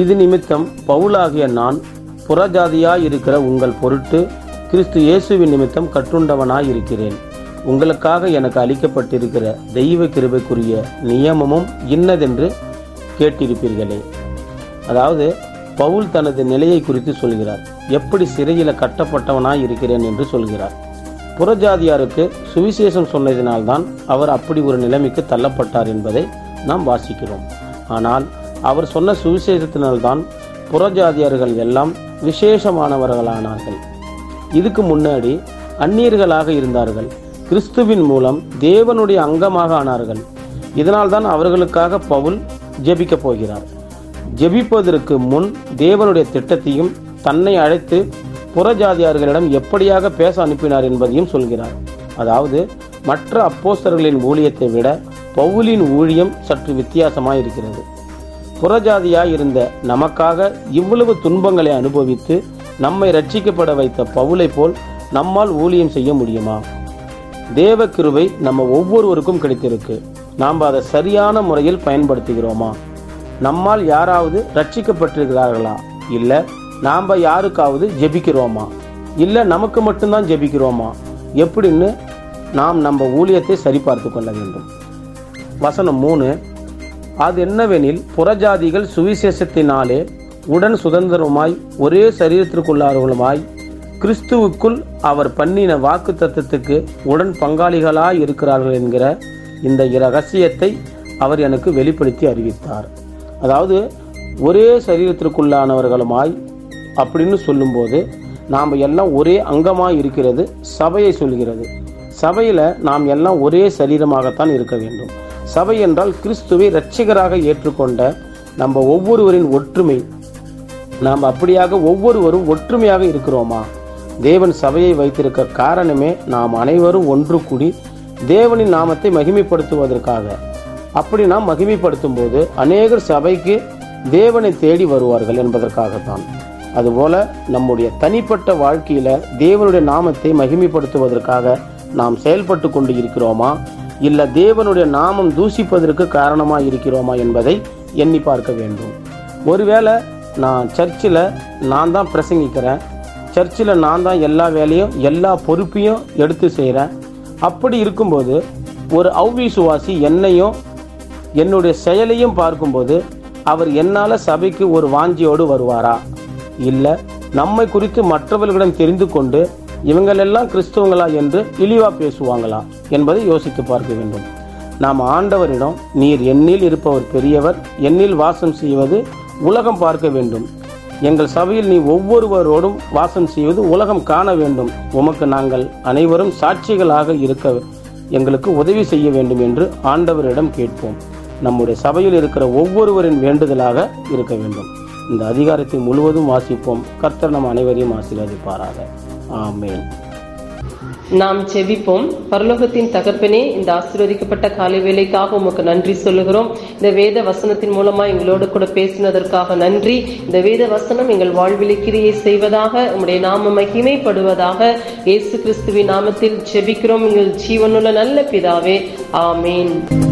இது நிமித்தம் பவுலாகிய நான் புறஜாதியாய் இருக்கிற உங்கள் பொருட்டு கிறிஸ்து இயேசுவின் நிமித்தம் கட்டுண்டவனாய் இருக்கிறேன் உங்களுக்காக எனக்கு அளிக்கப்பட்டிருக்கிற தெய்வ கிருபைக்குரிய நியமமும் இன்னதென்று கேட்டிருப்பீர்களே. அதாவது பவுல் தனது நிலையை குறித்து சொல்கிறார். எப்படி சிறையில் கட்டப்பட்டவனாய் இருக்கிறேன் என்று சொல்கிறார். புறஜாதியாருக்கு சுவிசேஷம் சொன்னதினால்தான் அவர் அப்படி ஒரு நிலைமைக்கு தள்ளப்பட்டார் என்பதை நாம் வாசிக்கிறோம். ஆனால் அவர் சொன்ன சுவிசேஷத்தினால்தான் புறஜாதியர்கள் எல்லாம் விசேஷமானவர்களானார்கள். இதுக்கு முன்னாடி அந்நியர்களாக இருந்தார்கள். கிறிஸ்துவின் மூலம் தேவனுடைய அங்கமாக ஆனார்கள். இதனால்தான் அவர்களுக்காக பவுல் ஜெபிக்கப் போகிறார். ஜெபிப்பதற்கு முன் தேவனுடைய திட்டத்தையும் தன்னை அழைத்து புறஜாதியார்களிடம் எப்படியாக பேச அனுப்பினார் என்பதையும் சொல்கிறார். அதாவது மற்ற அப்போஸ்தர்களின் ஊழியத்தை விட பவுலின் ஊழியம் சற்று வித்தியாசமாக இருக்கிறது புறஜாதியாய் இருந்த நமக்காக இவ்வளவு துன்பங்களை அனுபவித்து நம்மை ரட்சிக்கப்பட வைத்த பவுலை போல் நம்மால் ஊழியம் செய்ய முடியுமா? தேவ கிருவை நம்ம ஒவ்வொருவருக்கும் கிடைத்திருக்கு. நாம் அதை சரியான முறையில் பயன்படுத்துகிறோமா? நம்மால் யாராவது ரட்சிக்கப்பட்டிருக்கிறார்களா இல்லை நாம் யாருக்காவது ஜெபிக்கிறோமா? இல்லை நமக்கு மட்டும்தான் ஜெபிக்கிறோமா? எப்படின்னு நாம் நம்ம ஊழியத்தை சரிபார்த்து கொள்ள வேண்டும். வசனம் மூணு அது என்னவெனில் புறஜாதிகள் சுவிசேஷத்தினாலே உடன் சுதந்திரமாய் ஒரே சரீரத்திற்குள்ளார்களுமாய் கிறிஸ்துவுக்குள் அவர் பண்ணின வாக்கு தத்துவத்துக்கு உடன் பங்காளிகளாய் இருக்கிறார்கள் என்கிற இந்த ரகசியத்தை அவர் எனக்கு வெளிப்படுத்தி அறிவித்தார். அதாவது ஒரே சரீரத்திற்குள்ளானவர்களுமாய் அப்படின்னு சொல்லும்போது நாம் எல்லாம் ஒரே அங்கமாக இருக்கிறது சபையை சொல்கிறது. சபையில் நாம் எல்லாம் ஒரே சரீரமாகத்தான் இருக்க வேண்டும். சபை என்றால் கிறிஸ்துவை இரட்சகராக ஏற்றுக்கொண்ட நம்ம ஒவ்வொருவரின் ஒற்றுமை. நாம் அப்படியாக ஒவ்வொருவரும் ஒற்றுமையாக இருக்கிறோமா? தேவன் சபையை வைத்திருக்க காரணமே நாம் அனைவரும் ஒன்று கூடி தேவனின் நாமத்தை மகிமைப்படுத்துவதற்காக. அப்படி நாம் மகிமைப்படுத்தும் போது அநேகர் சபைக்கு தேவனை தேடி வருவார்கள் என்பதற்காகத்தான். அதுபோல நம்முடைய தனிப்பட்ட வாழ்க்கையில் தேவனுடைய நாமத்தை மகிமைப்படுத்துவதற்காக நாம் செயல்பட்டு கொண்டு இருக்கிறோமா? இல்லை தேவனுடைய நாமம் தூசிப்பதற்கு காரணமாக இருக்கிறோமா என்பதை எண்ணி பார்க்க வேண்டும். ஒருவேளை நான் சர்ச்சில் நான் தான் பிரசங்கிக்கிறேன். சர்ச்சில் நான் தான் எல்லா வேலையும் எல்லா பொறுப்பையும் எடுத்து செய்கிறேன் அப்படி இருக்கும்போது ஒரு அவ்விசுவாசி என்னையும் என்னுடைய செயலையும் பார்க்கும்போது அவர் என்னால் சபைக்கு ஒரு வாஞ்சியோடு வருவாரா? இல்லை நம்மை குறித்து மற்றவர்களிடம் தெரிந்து கொண்டு இவங்களெல்லாம் கிறிஸ்தவங்களா என்று இழிவா பேசுவாங்களா என்பதை யோசித்து பார்க்க வேண்டும். நாம் ஆண்டவரிடம் நீர் என்னில் இருப்பவர் பெரியவர் என்னில் வாசம் செய்வது உலகம் பார்க்க வேண்டும். எங்கள் சபையில் நீ ஒவ்வொருவரோடும் வாசம் செய்வது உலகம் காண வேண்டும். உமக்கு நாங்கள் அனைவரும் சாட்சிகளாக இருக்க எங்களுக்கு உதவி செய்ய வேண்டும் என்று ஆண்டவரிடம் கேட்போம். நம்முடைய சபையில் இருக்கிற ஒவ்வொருவரின் வேண்டுதலாக இருக்க வேண்டும். இந்த அதிகாரத்தை முழுவதும் வாசிப்போம். கர்த்தர் நம் அனைவரையும் ஆசீர்வதிப்பாராக. ஆமேன். நாம் செபிப்போம் பரலோகத்தின் தகப்பனே இந்த ஆசீர்வதிக்கப்பட்ட காலை வேலைக்காக உமக்கு நன்றி சொல்லுகிறோம். இந்த வேத வசனத்தின் மூலமா எங்களோடு கூட பேசினதற்காக நன்றி. இந்த வேத வசனம் எங்கள் வாழ்வில் கிரியை செய்வதாக உங்களுடைய நாம மகிமைப்படுவதாக இயேசு கிறிஸ்துவின் நாமத்தில் செபிக்கிறோம் எங்கள் ஜீவனுள்ள நல்ல பிதாவே. ஆமேன்.